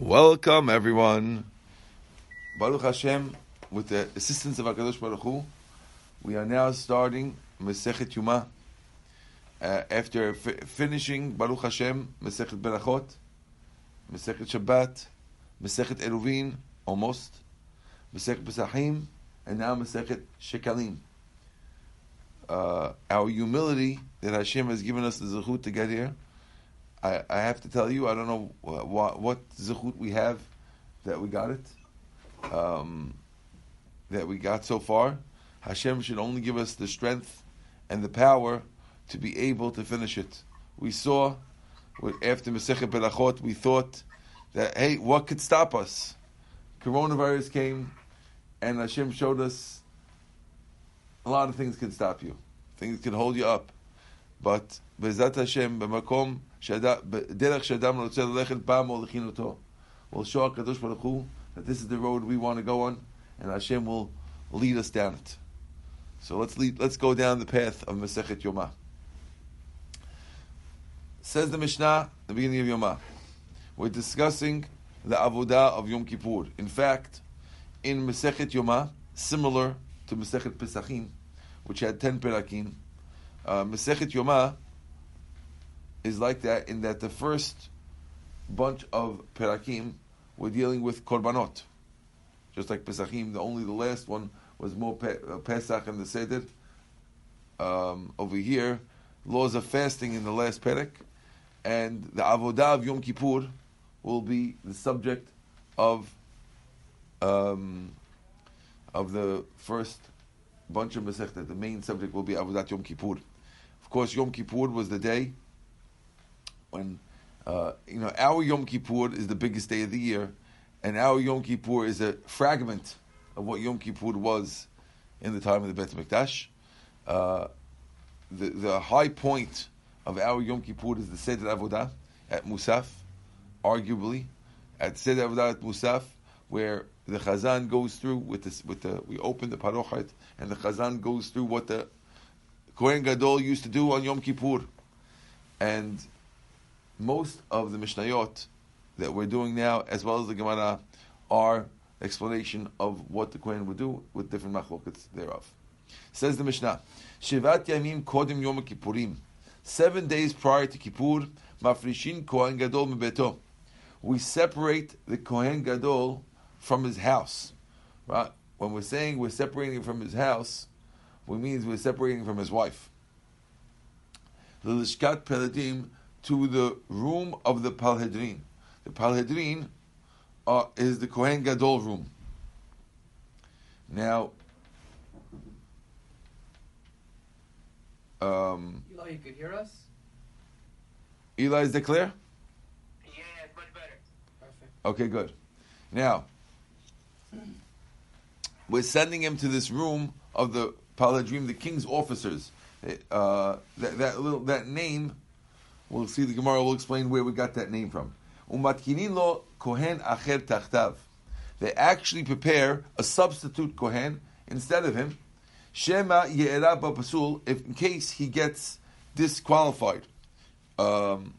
Welcome, everyone. Baruch Hashem, with the assistance of HaKadosh Baruch Hu, we are now starting Masechet Yuma. Uh, after f- finishing Baruch Hashem, Masechet Berachot, Masechet Shabbat, Masechet Eruvin, almost, Masechet Pesachim, and now Masechet Shekalim. Uh, our humility that Hashem has given us the zechut to get here I, I have to tell you, I don't know what, what zechut we have that we got it, um, that we got so far. Hashem should only give us the strength and the power to be able to finish it. We saw after Masechet Berachot, we thought that hey, what could stop us? Coronavirus came, and Hashem showed us a lot of things can stop you. Things can hold you up, but Bezat Hashem b'makom דרך שאדם רוצה ללכת פעם מוליכין אותו. We'll show HaKadosh Baruch Hu that this is the road we want to go on, and Hashem will lead us down it. So let's lead, let's go down the path of Masechet Yoma. Says the Mishnah, the beginning of Yoma. We're discussing the avodah of Yom Kippur. In fact, in Masechet Yoma, similar to Masechet Pesachim, which had ten perakim, uh, Masechet Yoma is like that in that the first bunch of perakim were dealing with korbanot, just like Pesachim. The only the last one was more pe- uh, Pesach and the Seder. Um, over here, laws of fasting in the last perek, and the avodah of Yom Kippur will be the subject of um, of the first bunch of Masechta. The main subject will be avodat Yom Kippur. Of course, Yom Kippur was the day when uh, you know our Yom Kippur is the biggest day of the year, and our Yom Kippur is a fragment of what Yom Kippur was in the time of the Beit Hamikdash. Uh, the the high point of our Yom Kippur is the Seder Avodah at Musaf, arguably at Seder Avodah at Musaf, where the Chazan goes through with this with the we open the Parochet and the Chazan goes through what the Kohen Gadol used to do on Yom Kippur, and most of the Mishnayot that we're doing now, as well as the Gemara, are explanation of what the Kohen would do with different machlokets thereof. Says the Mishnah, Shivat Yamim Kodim Yom Kippurim. Seven days prior to Kippur, Mafrishin Kohen Gadol Mebeto. We separate the Kohen Gadol from his house. Right? When we're saying we're separating from his house, we means we're separating from his wife. The Lishkat Peladim to the room of the Palhedrin. The Palhedrin uh, is the Kohen Gadol room. Now, um, Eli, you could hear us? Eli, is that clear? Yeah, it's much better. Perfect. Okay, good. Now, we're sending him to this room of the Palhedrim, the king's officers. Uh, that, that little that name We'll see the Gemara will explain where we got that name from. Lo kohen acher tachtav. They actually prepare a substitute kohen instead of him. Shema ye'era pasul if in case he gets disqualified. Um,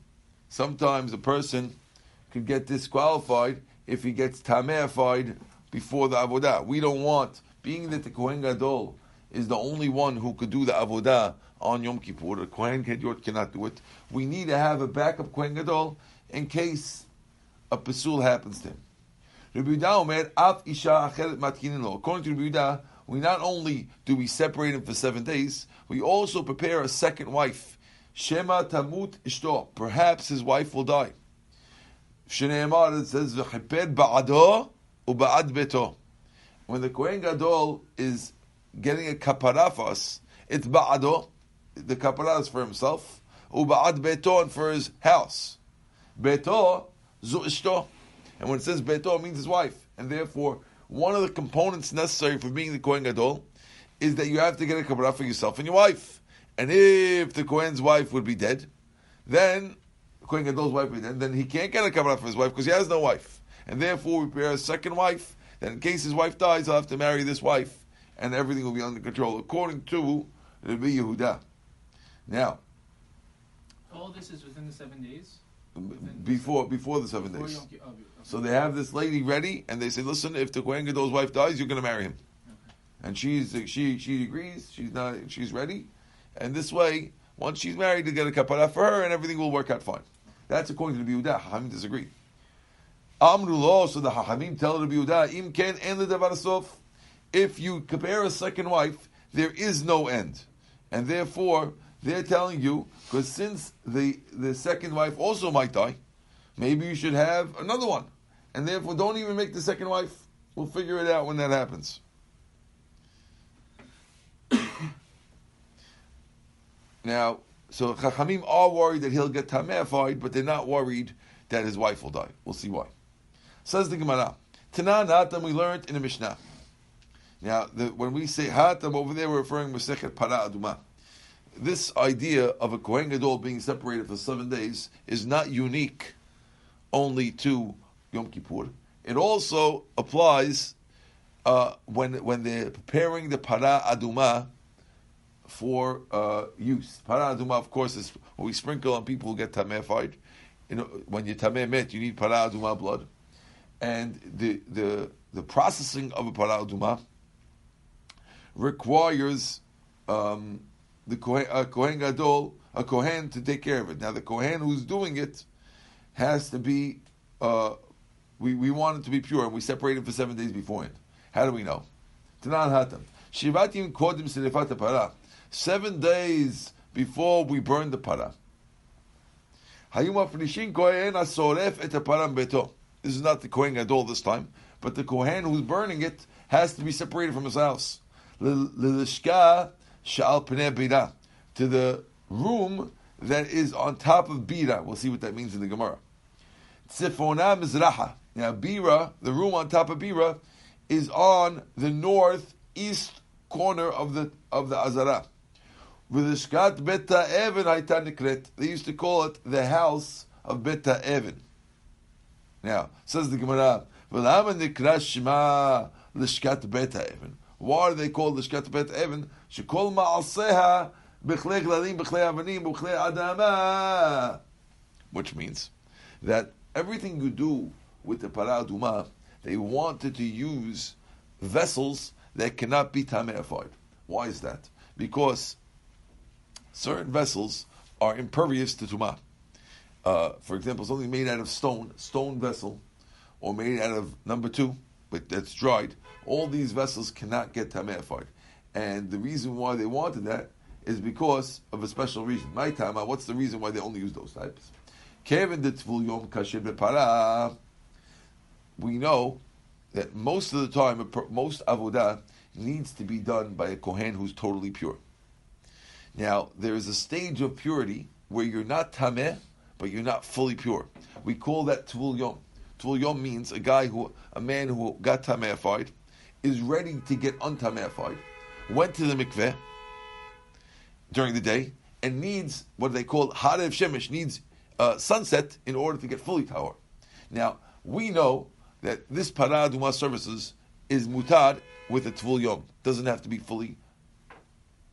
sometimes a person could get disqualified if he gets tameified before the avodah. We don't want, being that the kohen gadol is the only one who could do the avodah on Yom Kippur. A Kohen Gadol cannot do it. We need to have a backup Kohen Gadol in case a pasul happens to him. Rabbi Yehuda Av Isha Acheret According to Rabbi we not only do we separate him for seven days, we also prepare a second wife. Shema Tamut Ishto. Perhaps his wife will die. Shneimar it says V'chiper Ba'ado U'Ba'ad Beto. When the Kohen Gadol is getting a kapara for us, it's Ba'ado, the kapara is for himself, uba'ad beto and for his house. Beto zu ishto. And when it says beto, it means his wife. And therefore, one of the components necessary for being the Kohen Gadol is that you have to get a kapara for yourself and your wife. And if the Kohen's wife would be dead, then Kohen Gadol's wife would be dead, then he can't get a kapara for his wife because he has no wife. And therefore, we prepare a second wife, that in case his wife dies, he'll have to marry this wife, and everything will be under control, according to Rabbi Yehuda. Now, all this is within the seven days. Um, before before the seven Before days. Yom oh, be- So they have this lady ready, and they say, "Listen, if the Kohen Gadol's wife dies, you're going to marry him." And she's she she agrees. She's not. She's ready, and this way, once she's married, to get a kapara for her, and everything will work out fine. That's according to the Biudah. Hachamim disagree. Amru lo, so the Hachamim tell the Biudah, im ken en ledavar If you compare a second wife, there is no end, and therefore they're telling you because since the the second wife also might die, maybe you should have another one, and therefore don't even make the second wife. We'll figure it out when that happens. now, so Chachamim are worried that he'll get tamefied, but they're not worried that his wife will die. We'll see why. Says the Gemara. Tanan Hatam we learned in the Mishnah. Now, the, when we say Hatam over there, we're referring to Masechet Para Aduma. This idea of a Kohen Gadol being separated for seven days is not unique only to Yom Kippur. It also applies uh, when when they're preparing the Para Aduma for uh, use. Para Aduma, of course, is what we sprinkle on people who get tamefied. You know, when you tameh met, you need Para Aduma blood, and the the the processing of a Para Aduma requires um, the Kohen, a Kohen Gadol, a Kohen, to take care of it. Now, the Kohen who's doing it has to be. Uh, we, we want it to be pure, and we separate it for seven days beforehand. How do we know? Tanan Hatam. Shivatim kodim serifat para. Seven days before we burn the para. This is not the kohen gadol this time, but the kohen who's burning it has to be separated from his house. Lilishka shal bira to the room that is on top of bira. We'll see what that means in the Gemara. Tzifona mizraha. Now bira, the room on top of bira, is on the northeast corner of the of the azara. V'lishkat beta even hayta They used to call it the house of beta even. Now says the Gemara, v'lama nikra shema lishkat beta even. Why are they called lishkat beta even? Shekol ma'aseha b'chlei glalim b'chlei avanim b'chlei adama. Which means that everything you do with the paraduma, they wanted to use vessels that cannot be tamefied. Why is that? Because certain vessels are impervious to tumah. Uh, for example, something made out of stone, stone vessel, or made out of number two, but that's dried. All these vessels cannot get tamefied, and the reason why they wanted that is because of a special reason. My time, what's the reason why they only use those types? Kevin the yom We know that most of the time, most avodah needs to be done by a kohen who's totally pure. Now, there is a stage of purity where you're not tameh, but you're not fully pure. We call that tvul yom. Tvul yom means a guy who, a man who got tamefied, is ready to get untamefied, went to the mikveh during the day, and needs what they call harev shemesh, needs uh, sunset in order to get fully tahor. Now, we know that this paraduma services is mutad with a tvul yom. Doesn't have to be fully,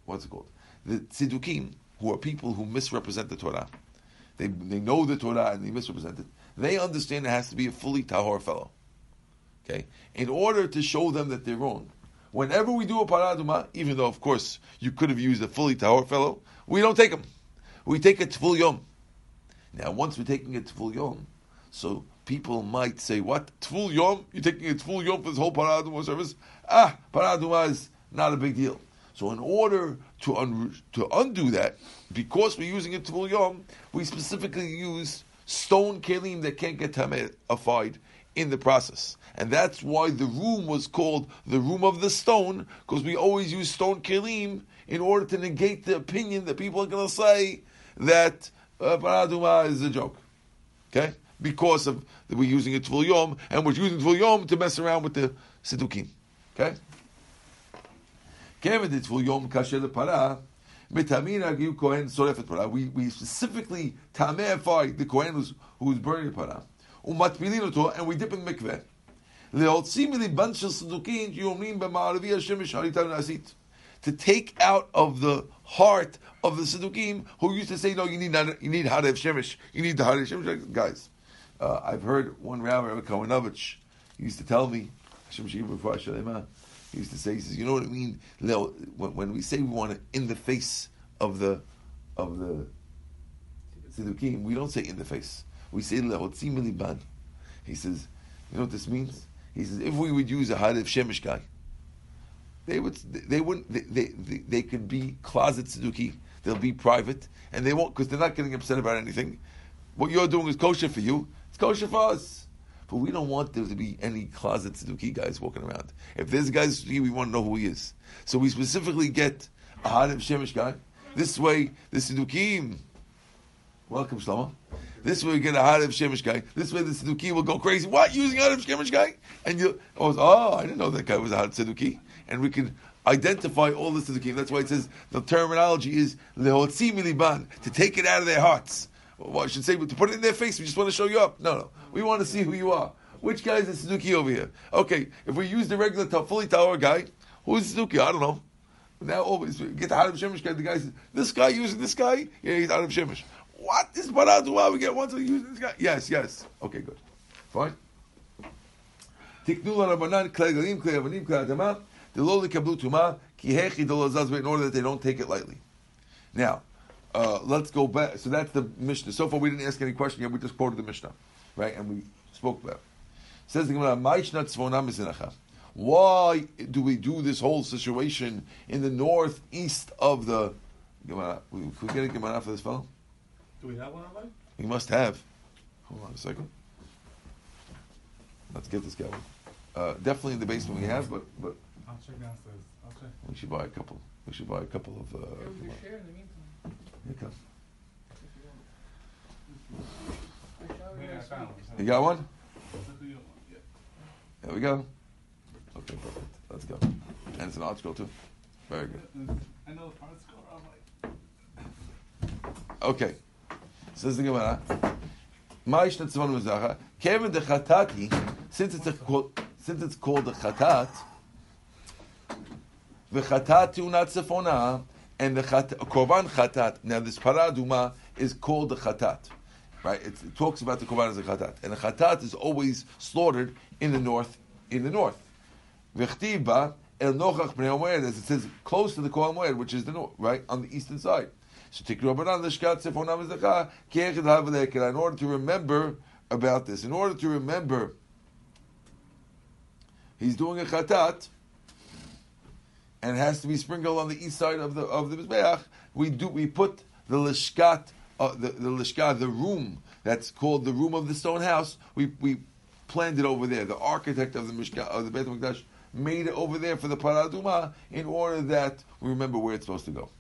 what's it called? the tzedukim, who are people who misrepresent the Torah, they, they know the Torah and they misrepresent it, they understand it has to be a fully tahor fellow. Okay? In order to show them that they're wrong, whenever we do a paraduma, even though, of course, you could have used a fully tahor fellow, we don't take them. We take a tful yom. Now, once we're taking a tful yom, so people might say, what? Tful yom? You're taking a tful yom for this whole paraduma service? Ah, paraduma is not a big deal. So in order to un- to undo that, because we're using a to yom, we specifically use stone kelim that can't get tamified in the process. And that's why the room was called the room of the stone, because we always use stone kelim in order to negate the opinion that people are going to say that uh, paraduma is a joke. Okay? Because of that we're using it to yom, and we're using it for yom to mess around with the sidukim. Okay? We, we specifically tameify the kohen who's, who's burning the para. And we dip in mikveh. To take out of the heart of the Siddukim who used to say, no, you need you need Harev Shemesh, you need the Harev Shemesh. Guys, Uh, I've heard one rabbi, Rabbi Kowenovich, he used to tell me, Hashem he used to say, he says, you know what I mean? When, we say we want it in the face of the of the Siddukim, we don't say in the face. We say Le'otzi miliban. He says, you know what this means? He says, if we would use a Hariv Shemesh guy, they would they wouldn't they, they, they, they could be closet Sidduki. They'll be private, and they won't because they're not getting upset about anything. What you're doing is kosher for you. It's kosher for us. But we don't want there to be any closet Sidduki guys walking around. If there's a guy Sidduki, we want to know who he is. So we specifically get a Hariv Shemesh guy. This way, the Siddukim. Welcome, Shlomo. This way we get a Hariv Shemesh guy. This way the Sidduki will go crazy. What? Using Hariv Shemesh guy? And you, oh, oh, I didn't know that guy was a Hariv Sidduki. And we can identify all the Siddukim. That's why it says the terminology is Lehotzi miliban, to take it out of their hearts. Well, I should say, to put it in their face, we just want to show you up. No, no. We want to see who you are. Which guy is the Sidduki over here? Okay, if we use the regular fully tahor guy, who's Sidduki? I don't know. Now always get the Hariv Shemesh guy. The guy says, "This guy using this guy, yeah, he's Hariv Shemesh." What this Baradua? We get one to use this guy. Yes, yes. Okay, good. Fine. Tiknu Rabbanan Klei Galim Klei Avanim Klei Adama Deloli Kablu Tuma in order that they don't take it lightly. Now, uh, let's go back. So that's the Mishnah. So far, we didn't ask any question yet. We just quoted the Mishnah, right? And we spoke about. It. Says the Gemara. Why do we do this whole situation in the northeast of the Gemara? Could we get a Gemara for this fellow? Do we have one online? We must have. Hold on a second. Let's get this guy one. Uh, definitely in the basement we have, but but I'll check downstairs. I'll check. we should buy a couple. We should buy a couple of. Uh, Yeah, we Gemara. can share in the meantime, Here it comes. if you want. I shall Yeah, I next found week. one. You got one? Look who you want. Yeah. There we go. Okay, perfect. Let's go. And it's an art article too. Very good. I know the parts score. I'm like, Okay. Says the Gemara. Ma'ish Tzvan Muzacha. Kevin de Chatati, since it's, a, called- since it's called a Chatat, the Tunat Sefona, and the Korban Chatat. Now, this Paraduma is called the Chatat. Right? It's, it talks about the Korban as a Chatat. And the Chatat is always slaughtered in the north. In the north. V'chtiva el nochach bnei as it says, close to the Ohel Moed, which is the north, right, on the eastern side. In order to remember about this, in order to remember, he's doing a chatat, and has to be sprinkled on the east side of the of the mizbeach. We do we put the lishkat, uh, the the lishkat, the room that's called the room of the stone house. We we planned it over there. The architect of the mishkat of the Beit Hamikdash made it over there for the paraduma in order that we remember where it's supposed to go.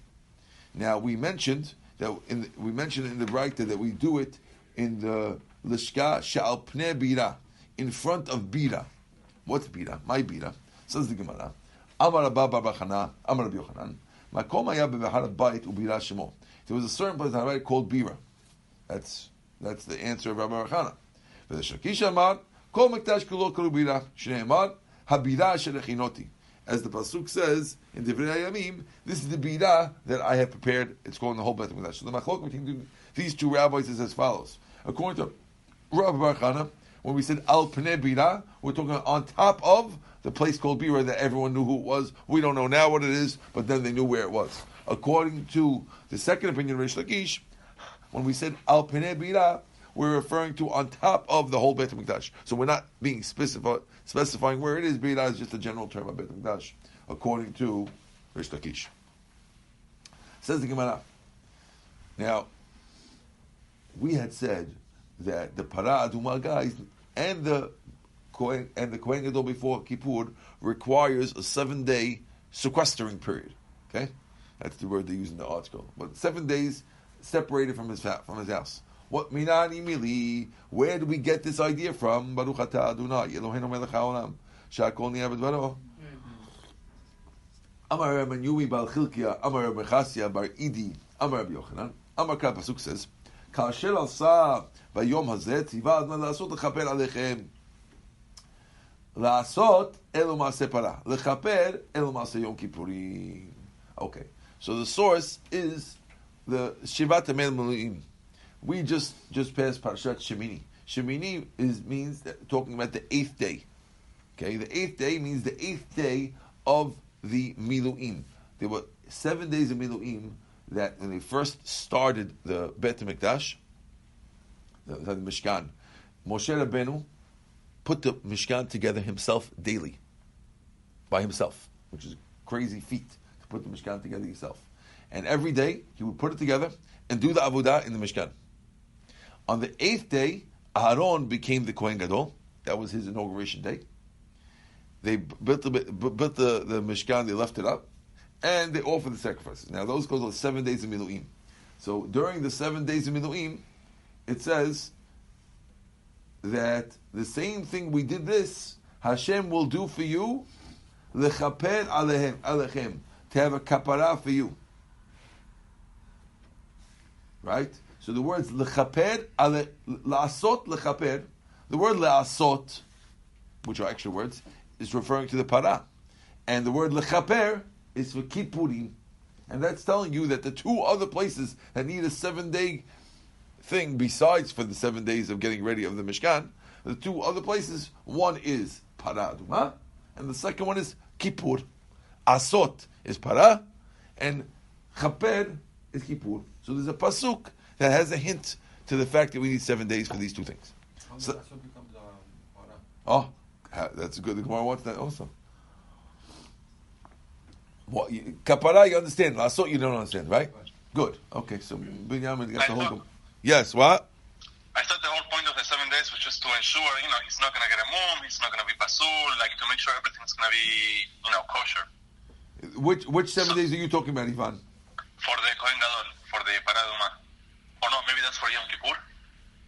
Now we mentioned that in the, we mentioned in the Breita that we do it in the lishka shal pne bira in front of bira. What's bira? My bira. Says the Gemara. Amar Abba Bar Bachana, Amar Rabbi Yochanan. Makom haya bebehar bayit ubira shemo. There was a certain place the right called Bira. That's that's the answer of Rabbi Bachana. For the Shakish Amar, Kol Mektash Kulo Bira. Shnei Amar, Habira Sherechinoti. As the pasuk says in Divrei Hayamim, this is the bira that I have prepared. It's going the whole Beit Hamikdash. So the machlok between these two rabbis is as follows. According to Rabbi Barchana, when we said al pnei bira, we're talking on top of the place called bira that everyone knew who it was. We don't know now what it is, but then they knew where it was. According to the second opinion Rish Lakish, when we said al pnei bira, we're referring to on top of the whole Beit Hamikdash. So we're not being specifi- specifying where it is. Bira is just a general term of Beit Hamikdash, according to Rish Lakish. Says the Gemara. Now, we had said that the Para Aduma guys and the Kohen and the Kohen Gadol before Kippur requires a seven day sequestering period. Okay, that's the word they use in the article. But seven days separated from his from his house. What minani mili? Where do we get this idea from? Baruch atah Adonai Eloheinu melech haolam shakol niyavad baro. Amar Rabbi Yumi Bal Chilkia, Amar Rabbi Chasya Bar Idi, Amar Rabbi Yochanan, Amar Kal Pasuk says, כאשר עשה ביום הזה, ציווה אדוני לעשות לכפר עליכם. לעשות אלו מעשה פרה, לכפר אלו מעשה יום כיפורים. Okay, so the source is the Shivat Amel Maluim. We just just passed Parashat Shemini. Shemini is means that, talking about the eighth day. Okay, the eighth day means the eighth day of the Miluim. There were seven days of Miluim that when they first started the Bet Mikdash, the, the Mishkan, Moshe Rabbeinu put the Mishkan together himself daily, by himself, which is a crazy feat to put the Mishkan together yourself. And every day he would put it together and do the Avodah in the Mishkan. On the eighth day, Aaron became the Kohen Gadol. That was his inauguration day. They built the, built the, the Mishkan, they left it up, and they offered the sacrifices. Now, those go to seven days of Miluim. So during the seven days of Miluim, it says that the same thing we did this, Hashem will do for you, lechaper alehem, alechem, to have a kapara for you. Right? So the words lechaper, ale, laasot lechaper, the word laasot, which are extra words, is referring to the para. And the word lechaper is for kippurim. And that's telling you that the two other places that need a seven day thing besides for the seven days of getting ready of the Mishkan, the two other places, one is para aduma, and the second one is kippur. Asot is para, and chaper is kippur. So there's a pasuk that has a hint to the fact that we need seven days for these two things. How So- did Asot become the para? Oh, ha- that's good. The Gemara wants that also. What you, kapara? You understand? Lasot, you don't understand, right? Good. Okay, so Binyamin got the whole. Gem- Yes. What? I thought the whole point of the seven days was just to ensure, you know, he's not going to get a mum, he's not going to be basul, like to make sure everything's going to be, you know, kosher Which which seven days are you talking about, Ivan? for the Kohen Gadol, for the Paraduma. Or no, that's for Yom Kippur.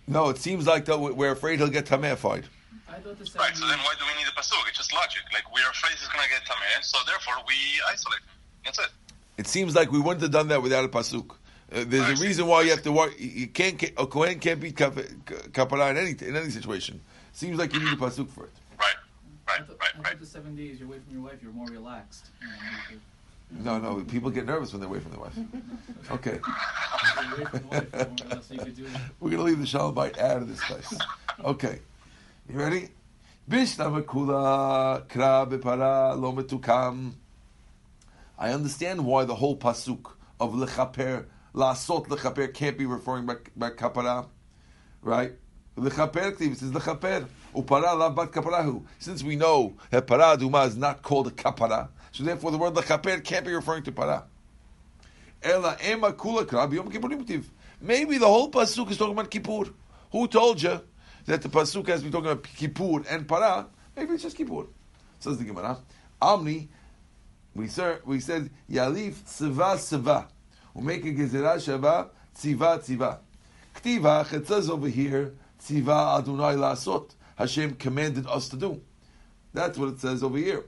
No, it seems like though we're afraid he'll get tamefied. I thought the Right, so then why do we need a pasuk? It's just logic. Like, we are afraid he's going to get tameh, so therefore we isolate him. That's it. It seems like we wouldn't have done that without a pasuk. Uh, there's I a see. reason why you have to worry. You can't. A kohen can't beat kap- kapara in any in any situation. Seems like you need a pasuk for it. Right, I right, thought, right, I right. thought the seven days you're away from your wife, you're more relaxed. You know, you No, no. People get nervous when they're away from their wife. Okay. We're going to leave the shalom bite out of this place. Okay. You ready? I understand why the whole pasuk of lechaper, lasot lechaper can't be referring back back kapara, right? Lechaper it says lechaper. Upara lav bat kaparahu. Since we know that para duma is not called a kapara, so therefore the word lechaper can't be referring to para. Ela ema kula b'yom kippurim. Maybe the whole pasuk is talking about kippur. Who told you that the pasuk has been talking about kippur and para? Maybe it's just kippur. Says the Gemara. Amni, we said we said yalif siva siva. We make a gezerah shava tziva tziva. Ktiva it says over here tziva adonai lasot. Hashem commanded us to do. That's what it says over here.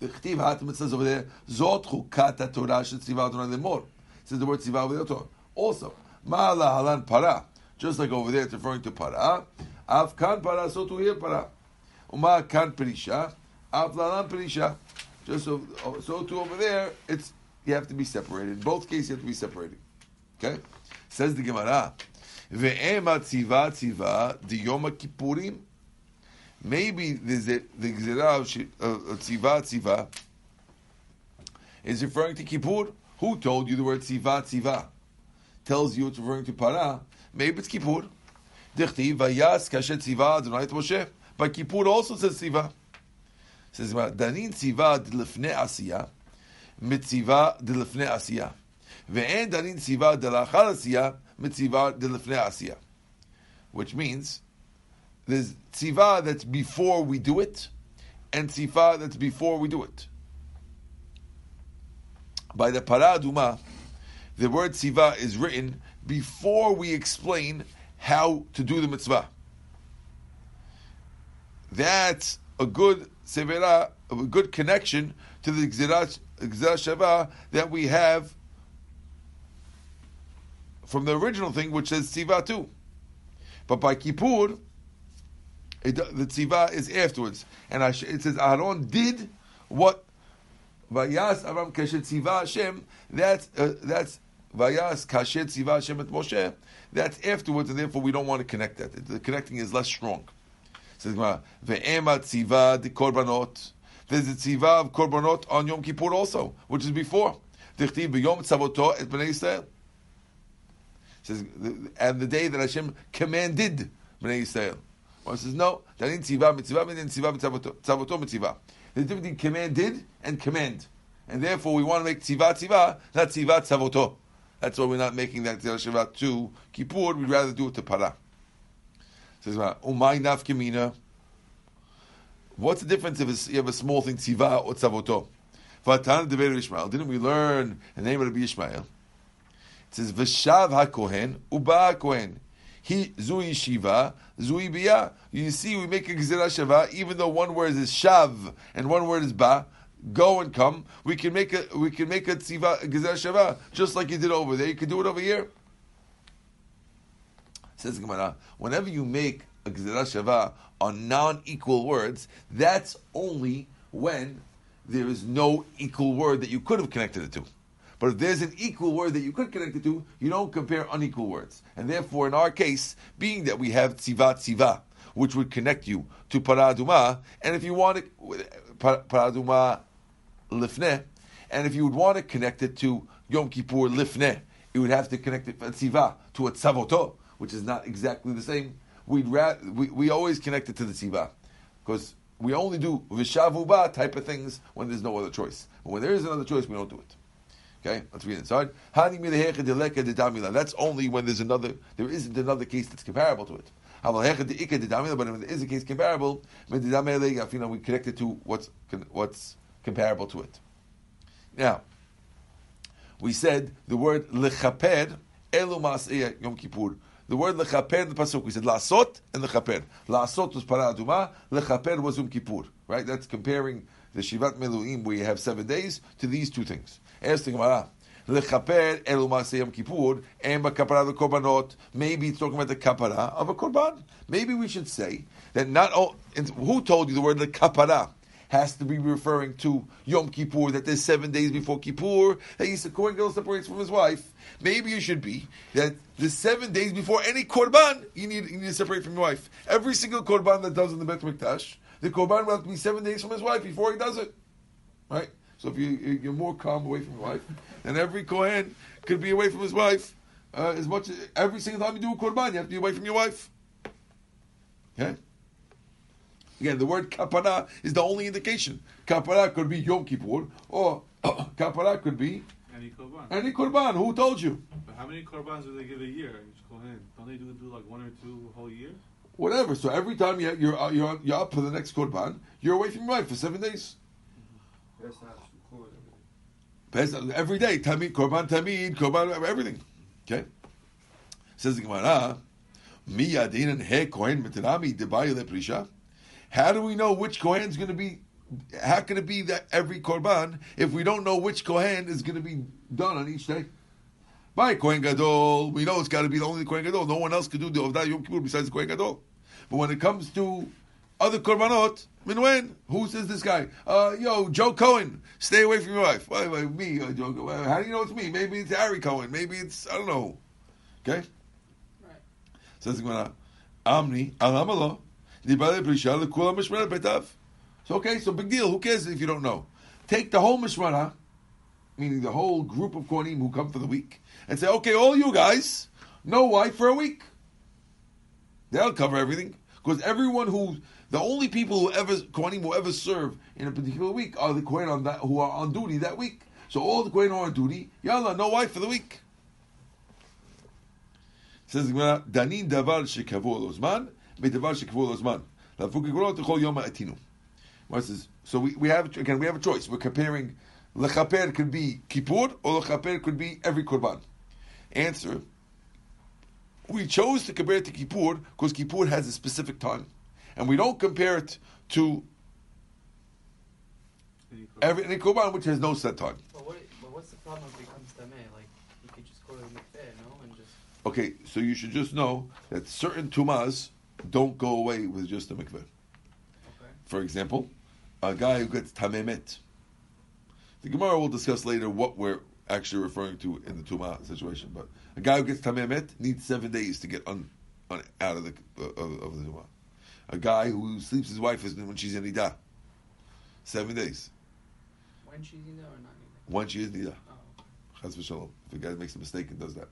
The Chtiv Hatim, says over there, Zot chukat Torah shel tziva Adonai lemor. It says the word tziva over there. Also, Ma'ala halan para. Just like over there, it's referring to para. Av kan para, so to here para. Uma kan perisha. Av lalan perisha. Just so, so to over there, it's you have to be separated. In both cases, you have to be separated. Okay? Says the Gemara. Ve'ema tziva di yom kippurim. Maybe the Gzerah of tziva tziva is referring to Kippur. Who told you the word tziva tziva? Tells you it's referring to para. Maybe it's Kippur. Dichti vayas kashet tziva Adonai Moshe. But Kippur also says tziva. Says danin tziva dilifne asiya mitziva dilifne asiya. Ve'en danin tziva delachal asiya mitziva dilifne asiya. Which means there's tziva that's before we do it, and tziva that's before we do it. By the paraduma, the word tziva is written before we explain how to do the mitzvah. That's a good severa, a good connection to the gzerah shava that we have from the original thing, which says tziva too. But by Kippur, it, the tziva is afterwards, and Hash- it says Aaron did what Vayas Aram Keshet Tziva Hashem. That's uh, that's Vayas kasher tziva Hashem et Moshe. That's afterwards, and therefore we don't want to connect that. The connecting is less strong. Says Gemara, ve'ema tziva de korbanot. There's a tziva of korbanot on Yom Kippur also, which is before. Tichtiv b'yom tzavoto et bnei Yisrael. Says, and the day that Hashem commanded bnei Yisrael. One says, no, ain't tziva mitzvah, meaning tziva mitzavoto, tzavoto mitzvah. A difference between commanded and command. And therefore we want to make tziva tziva, not tziva tzavoto. That's why we're not making that Tzivah Shabbat to Kippur. We'd rather do it to Para. Says Umay nafkemina. What's the difference if you have a small thing tziva or tzavoto? Vatan deber Ishmael. Didn't we learn the name of Rabbi Ishmael? It says v'shav hakohen uba kohen. He zui shiva zui bia. You see, we make a gzera shava even though one word is shav and one word is ba go and come. We can make a we can make a tziva gezer shava just like you did over there. You can do it over here. Says Gemara, whenever you make a gezer shava on non-equal words, that's only when there is no equal word that you could have connected it to. But if there's an equal word that you could connect it to, you don't compare unequal words. And therefore, in our case, being that we have tziva tziva, which would connect you to paraduma, and if you want it, paraduma lifneh, and if you would want to connect it to Yom Kippur lifneh, you would have to connect it tziva to a tzavoto, which is not exactly the same. We'd ra- we, we always connect it to the tziva because we only do vishavuba type of things when there's no other choice. But when there is another choice, we don't do it. Okay, let's read inside. That's only when there's another. There isn't another case that's comparable to it. But when there is a case comparable, we connect it to what's what's comparable to it. Now, we said the word lechaper elu Yom Kippur. The word lechaper in the pasuk we said lasot and lechaper. Lasot was para aduma, lechaper was Yom Kippur. Right? That's comparing the Shivat Meluim where you have seven days to these two things. Ask the Gemara. Lechaper elu mas'eh Kippur and bakapara korbanot. Maybe it's talking about the kapara of a korban. Maybe we should say that not all. Who told you the word lekapara? has to be referring to Yom Kippur, that there's seven days before Kippur, that a Kohen separates from his wife. Maybe it should be that the seven days before any Korban, you need, you need to separate from your wife. Every single Korban that does in the Bet Mikdash, the Korban will have to be seven days from his wife before he does it. Right? So if you, you're more calm away from your wife, then every Kohen could be away from his wife uh, as much as every single time you do a Korban, you have to be away from your wife. Okay? Again, the word kapara is the only indication. Kapara could be Yom Kippur, or kapara could be Any korban. any korban. Who told you? But how many korbans do they give a year? Each kohen? Don't they do, do like one or two whole year? Whatever. So every time you're you're, uh, you're, you're up for the next korban, you're away from your wife for seven days. Pesach, Every day, tamid, korban tamid, korban, everything. Okay. Says the Gemara, mi yadin he kohen mitanami debayi leprisha. How do we know which kohen is going to be? How can it be that every korban if we don't know which kohen is going to be done on each day? By kohen gadol, we know it's got to be the only kohen gadol. No one else could do the Ovdah Yom Kippur besides the kohen gadol. But when it comes to other korbanot, min when? Who says this guy? Uh, yo, Joe Cohen, stay away from your wife. Why, why, me, uh, Joe, Cohen. how do you know it's me? Maybe it's Harry Cohen. Maybe it's I don't know. Okay. Right. Says Gemara, Amni alamalo dibale brisha lekula mishmara betav. So okay, so big deal. Who cares if you don't know? Take the whole mishmara, meaning the whole group of kohanim who come for the week, and say, okay, all you guys, no wife for a week. They'll cover everything because everyone who the only people who ever kohanim will ever serve in a particular week are the kohen on that who are on duty that week. So all the kohen are on duty, yalla, no wife for the week. Says Gemara, Danin davar shekavu lo zman, bedavar shekavu lo zman. Lafuk igorot yom. Gemara says, so we, we have again we have a choice. We're comparing lechaper could be kippur or lechaper could be every korban. Answer: We chose to compare it to kippur because kippur has a specific time, and we don't compare it to every any korban which has no set time. But what? But what's the problem if it becomes tameh? Like you could just go to the mikveh, no, and just Okay, so you should just know that certain tumas don't go away with just a mikveh. okay. For example, a guy who gets tamemet. The Gemara will discuss later what we're actually referring to in the Tuma situation. But a guy who gets Tameh Met needs seven days to get un, un, out of the uh, of, of the Tuma. A guy who sleeps his wife is when she's in Nida. Seven days. When she's in there or not in Once she is Nida. Oh. Chas v'shalom. If a guy makes a mistake and does that,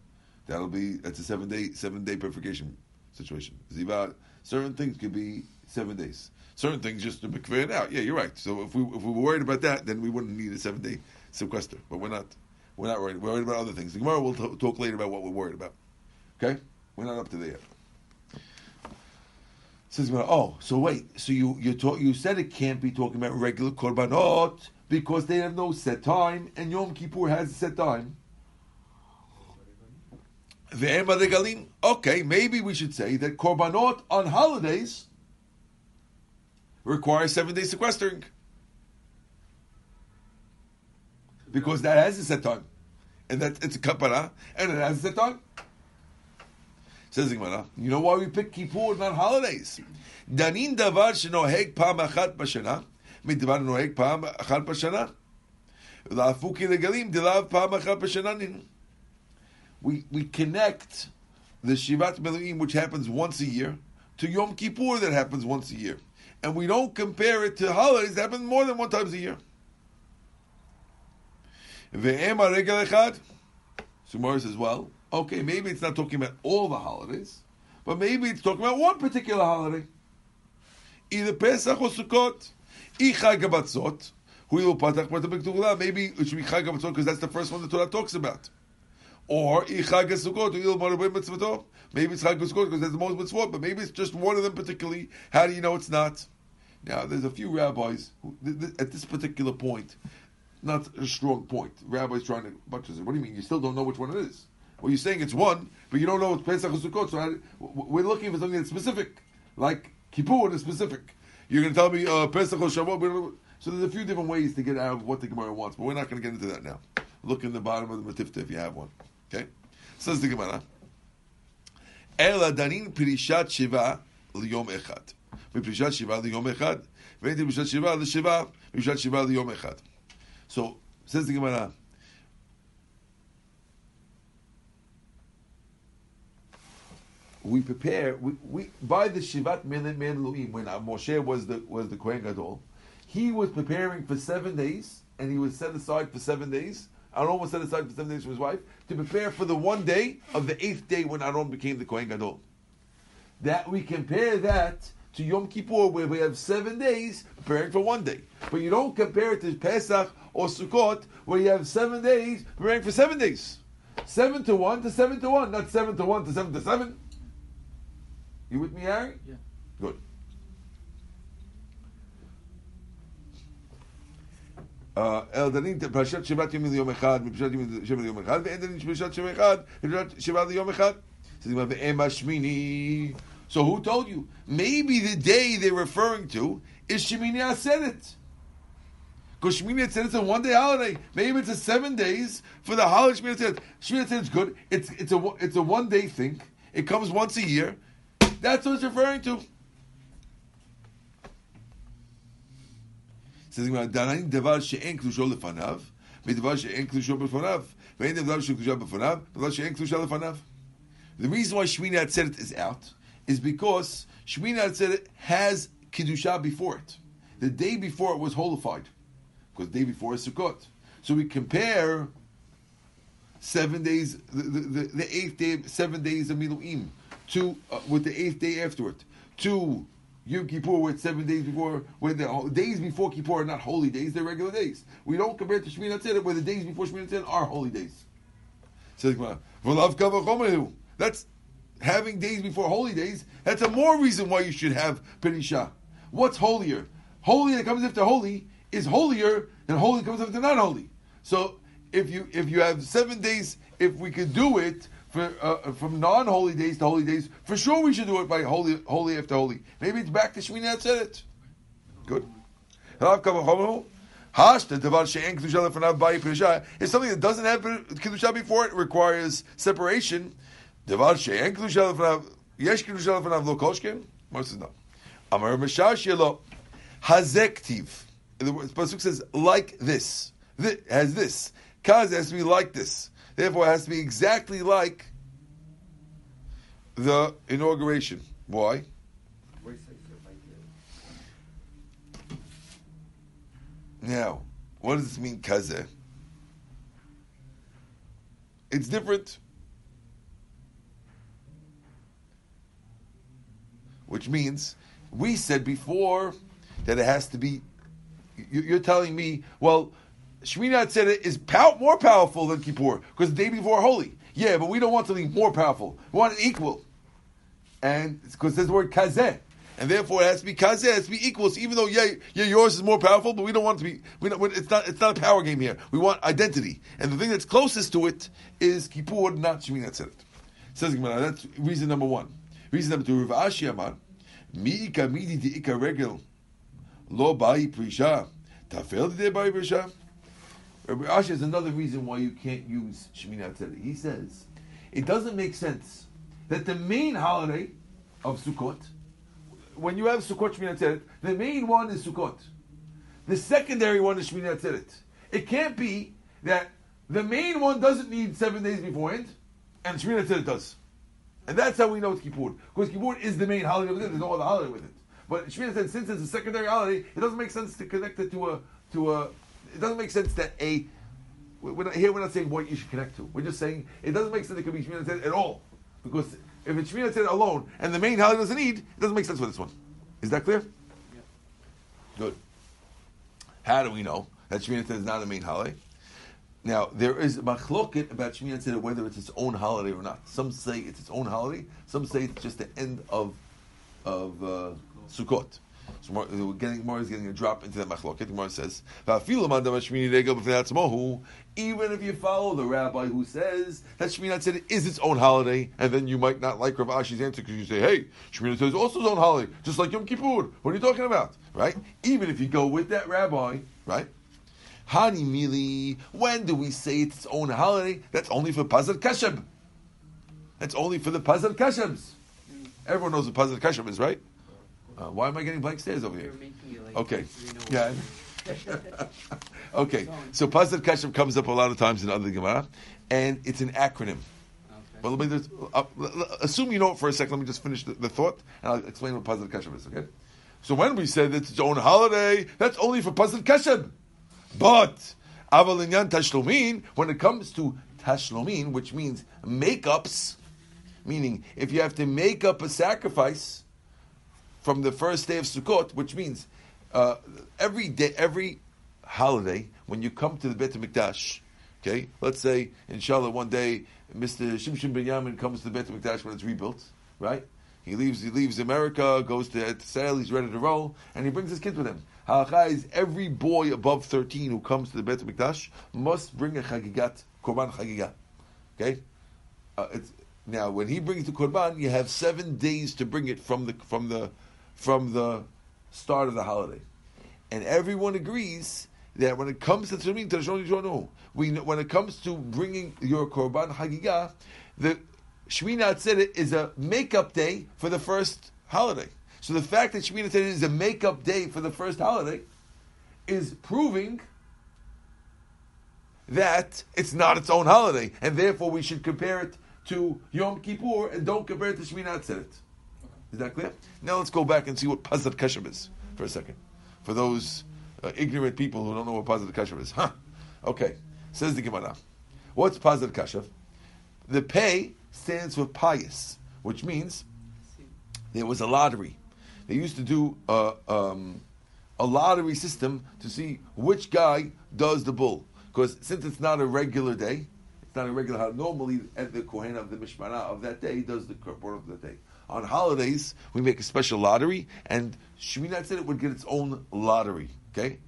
that'll be that's a seven day seven day purification situation. Ziva, certain things could be seven days. Certain things just to mikveh it out. Yeah, you're right. So if we if we were worried about that, then we wouldn't need a seven day sequester. But we're not. We're not worried. We're worried about other things. Tomorrow we'll t- talk later about what we're worried about. Okay, we're not up to there yet. Says oh, so wait, so you you talk, you said it can't be talking about regular korbanot because they have no set time, and Yom Kippur has a set time. Okay, maybe we should say that korbanot on holidays require seven days sequestering because that has a set time, and that it's a kapara, and it has a set time. Says Gemara, you know why we pick Kippur, not holidays? Danin davar shenoheg pam achat b'shana, midvar noheg pam achat b'shana. Legalim dilav pam achat b'shana. We we connect the Shivat Meluim, which happens once a year, to Yom Kippur that happens once a year, and we don't compare it to holidays that happen more than one times a year. Ve'em regel echad. Sumar says, well, okay, maybe it's not talking about all the holidays, but maybe it's talking about one particular holiday. Either Pesach or Sukkot. I Chag HaMatzot. Hu ilu patach b'ta. Maybe it should be Chag HaMatzot because that's the first one the Torah talks about. Or I Chag HaSukkot. Hu ilu marabim mitzvato. Maybe it's Chag HaSukkot because that's the most mitzvot, but maybe it's just one of them particularly. How do you know it's not? Now, there's a few rabbis who, th- th- at this particular point, not a strong point. Rabbis trying to bunch of What do you mean? You still don't know which one it is. Well, you're saying it's one, but you don't know what Pesach or Sukkot. So I, we're looking for something that's specific, like Kippur is specific. You're going to tell me uh, Pesach or Shavuot. So there's a few different ways to get out of what the Gemara wants, but we're not going to get into that now. Look in the bottom of the Metivta if you have one. Okay, says the Gemara. Ela danin pirishat shiva liyom echad. מפרישת שבעה ליום אחד, והייתי בפרישת Shiva. לשבעה, מפרישת So, says the Gemara, we prepare, we, we by the Shivat Milim Luim, when uh, Moshe was the was the Kohen Gadol, he was preparing for seven days, and he was set aside for seven days. Aaron was set aside for seven days for his wife to prepare for the one day of the eighth day when Aaron became the Kohen Gadol. That we compare that to Yom Kippur, where we have seven days preparing for one day. But you don't compare it to Pesach or Sukkot, where you have seven days preparing for seven days. Seven to one to seven to one, not seven to one to seven to seven. You with me, Harry? Yeah. Good. El דנין פרשת שבת יום ליום אחד, מפרשת שבע ליום אחד, ואין דנין פרשת שבע אחד, מפרשת שבע ליום אחד. So ואם השמיני. So who told you? Maybe the day they're referring to is Shemini Aseret. Because Shemini Atzeret is a one day holiday. Maybe it's a seven days for the holiday Shemini Atzeret. Shemini Atzeret is good. It's, it's, a, it's a one day thing. It comes once a year. That's what it's referring to. Says Devar She'en Klusho Lefanav, She'en Klusho Befanav, Devar Befanav, Devar She'en Klusho Lefanav. The reason why Shemini Atzeret is out is because Shemini Atzeret has Kiddusha before it. The day before it was holified, because the day before is Sukkot. So we compare seven days, the, the, the, the eighth day, seven days of Miluim to, uh, with the eighth day after it, to Yom Kippur, with seven days before, when the days before Kippur are not holy days, they're regular days. We don't compare it to Shmini Atzeret, where the days before Shmini Atzeret are holy days. That's having days before holy days. That's a more reason why you should have Perisha. What's holier? Holy that comes after holy is holier than holy that comes after not holy. So if you if you have seven days, if we could do it for uh, from non-holy days to holy days, for sure we should do it by holy holy after holy. Maybe it's back to Shmini Atzeret. Good. Is something that doesn't have kedusha before it requires separation. Devar she'en kedusha lefanav yesh kedusha lefanav lo kolshken. Most is no. Amar mishash yelo hazektiv. The pasuk says like this. Thi- Has this Kaz has to be like this. Therefore, it has to be exactly like the inauguration. Why? Now, what does this mean, kaze? It's different. Which means, we said before that it has to be, you- you're telling me, well, Shemini Atzeret is pow- more powerful than Kippur, because the day before Holy. Yeah, but we don't want something more powerful. We want it equal. And because there's the word kazeh. And therefore, it has to be kazeh. It has to be equal. So even though, yeah, yeah, yours is more powerful, but we don't want it to be. We don't, it's not. It's not a power game here. We want identity. And the thing that's closest to it is Kippur, not Shemini Atzeret. Says Gemara. That's reason number one. Reason number two. Rav Ashi Amar, mi ika midi di ika regel, lo bai prisha, tafel de bai prisha. Rabbi Ashi has another reason why you can't use Shemini Atzeret. He says it doesn't make sense that the main holiday of Sukkot, when you have Sukkot Shemini Atzeret, the main one is Sukkot. The secondary one is Shemini Atzeret. It can't be that the main one doesn't need seven days beforehand, and Shemini Atzeret does. And that's how we know it's Kippur. Because Kippur is the main holiday of it. There's no other holiday with it. But Shemini Atzeret, since it's a secondary holiday, it doesn't make sense to connect it to a to a. It doesn't make sense that a. We're not, here we're not saying what you should connect to. We're just saying it doesn't make sense it could be Shemini Atzeret at all. Because if it's Shemini Atzeret alone and the main holiday doesn't need, it doesn't make sense for this one. Is that clear? Good. How do we know that Shemini Atzeret is not a main holiday? Now there is machloket about Shemini Atzeret whether it's its own holiday or not. Some say it's its own holiday. Some say it's just the end of of uh, Sukkot. So getting more is getting a drop into that machloket. The Gemara says. Even if you follow the rabbi who says that Shemini Atzeret is its own holiday, and then you might not like Rav Ashi's answer because you say, "Hey, Atzeret is also its own holiday, just like Yom Kippur." What are you talking about, right? Even if you go with that rabbi, right? Hani mili. When do we say it's its own holiday? That's only for Pazar Kashem. That's only for the Pazar Kashems. Everyone knows what Pazar Kashem is, right? Uh, why am I getting blank stares over here? like. Okay. Yeah. okay. So Pazar Kashem comes up a lot of times in other Gemara, and it's an acronym. Okay. But let me just uh, assume you know it for a second. Let me just finish the, the thought, and I'll explain what Pazar Kashem is. Okay. So when we said it's its own holiday, that's only for Pazar Kashem. But avalinyan tashlomin, when it comes to tashlomin, which means makeups, meaning if you have to make up a sacrifice from the first day of Sukkot, which means uh, every day, every holiday, when you come to the Beit Hamikdash, okay, let's say, inshallah, one day, Mr. Shimshon Binyamin comes to the Beit Hamikdash when it's rebuilt, right? He leaves, he leaves America, goes to sail, he's ready to roll, and he brings his kids with him. Halacha is every boy above 13 who comes to the Beit Hamikdash must bring a chagigat, korban chagiga. Okay? Uh, now, when he brings the korban, you have seven days to bring it from the from the from the start of the holiday, and everyone agrees that when it comes to Tzumim we when it comes to bringing your korban Hagigah, the Shmini Atzeret is a makeup day for the first holiday. So the fact that Shmini Atzeret is a makeup day for the first holiday is proving that it's not its own holiday, and therefore we should compare it to Yom Kippur and don't compare it to Shmini Atzeret. Is that clear? Now let's go back and see what Pazat Kashem is for a second. For those uh, ignorant people who don't know what Pazat Kashem is. Huh. Okay. Says the Gemara. What's Pazat Kashem? The pay stands for pious, which means there was a lottery. They used to do a, um, a lottery system to see which guy does the bull. Because since it's not a regular day, it's not a regular. Normally, at the Kohen of the Mishmar of that day does the korban of that day. On holidays, we make a special lottery, and Shemini Atzeret would get its own lottery. Okay.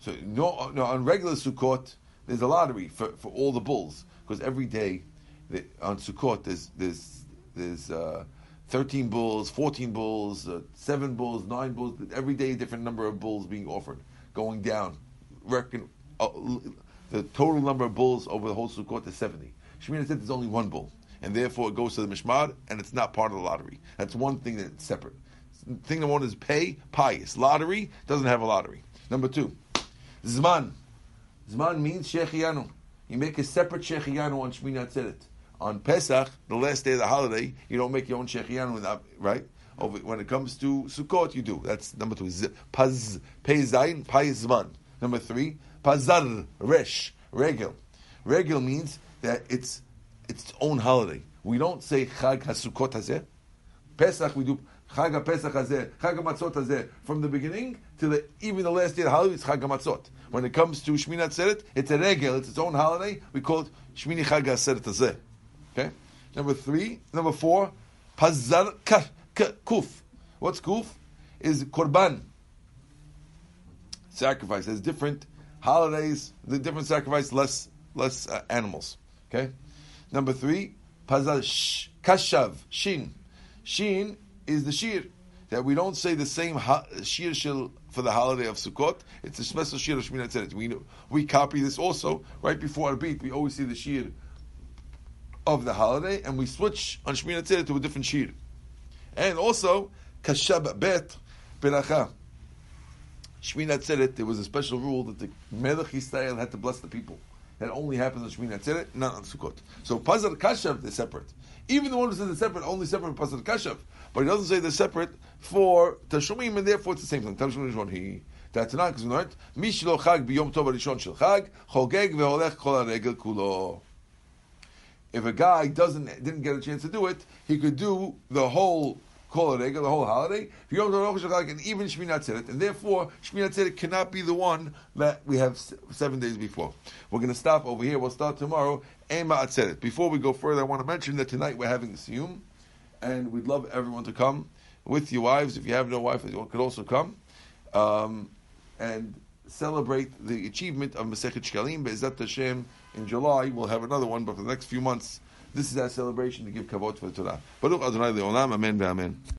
So no, no, on regular Sukkot, there's a lottery for, for all the bulls because every day the, on Sukkot there's there's there's uh, thirteen bulls, fourteen bulls, uh, seven bulls, nine bulls. Every day, a different number of bulls being offered, going down. Reckon uh, the total number of bulls over the whole Sukkot is seventy. Shemini Atzeret there's only one bull, and therefore it goes to the Mishmar, and it's not part of the lottery. That's one thing that's separate. Thing number one is pay, pious. Lottery doesn't have a lottery. Number two, Zman. Zman means Shecheyanu. You make a separate Shecheyanu on Shmini Atzeret. On Pesach, the last day of the holiday, you don't make your own Shecheyanu, right? Over, when it comes to Sukkot, you do. That's number two. Z- Paz, Pei Zayin, Pai Zman. Number three, Pazar, Resh, Regel. Regel means that it's its own holiday. We don't say Chag HaSukkot Hazeh. Pesach, we do Chag HaPesach Hazeh, Chag HaMatzot Hazeh. From the beginning to the, even the last day of the holiday, it's Chag HaMatzot. When it comes to Shmini Atzeret, it's a regel, it's its own holiday. We call it Shmini Chag HaAtzeret Hazeh. Okay? Number three, number four, Pazar Kuf. What's Kuf? Is Korban. Sacrifice. There's different holidays, the different sacrifice, less less uh, animals. Okay? Number three, Pazal sh, Kashav, Shin. Shin is the Shir. That we don't say the same Shir shil for the holiday of Sukkot. It's a special Shir of Shmini Atzeret. We, we copy this also. Right before our beat, we always see the Shir of the holiday, and we switch on Shmini Atzeret to a different Shir. And also, Kashab Bet Beracha. Shmini Atzeret, there was a special rule that the Melech Yisrael had to bless the people. That only happens on Shmini Atzeret, not on Sukkot. So Pazar Kashav, they're separate. Even the one who says they're separate, only separate Pazar Kashav. But he doesn't say they're separate for Tashlomin, and therefore it's the same thing. Tashlomin Rishon, he, because we learned, Mishlo Chag biyom tov rishon shel Chag, chogeg veholech kol haregel kulo. If a guy doesn't didn't get a chance to do it, he could do the whole Kol Regel, the whole holiday, If you Yom Tov Hashanah, and even Shmini Atzeret, and therefore Shmini Atzeret cannot be the one that we have seven days before. We're going to stop over here. We'll start tomorrow. Ema Atzeret. Before we go further, I want to mention that tonight we're having siyum, and we'd love everyone to come with your wives. If you have no wife, you could also come. Um, and celebrate the achievement of Masechet Shkalim Be'ezat Hashem in July. We'll have another one, but for the next few months, this is our celebration to give kavod for the Torah. Baruch Adonai Le'olam, Amen ve'amen.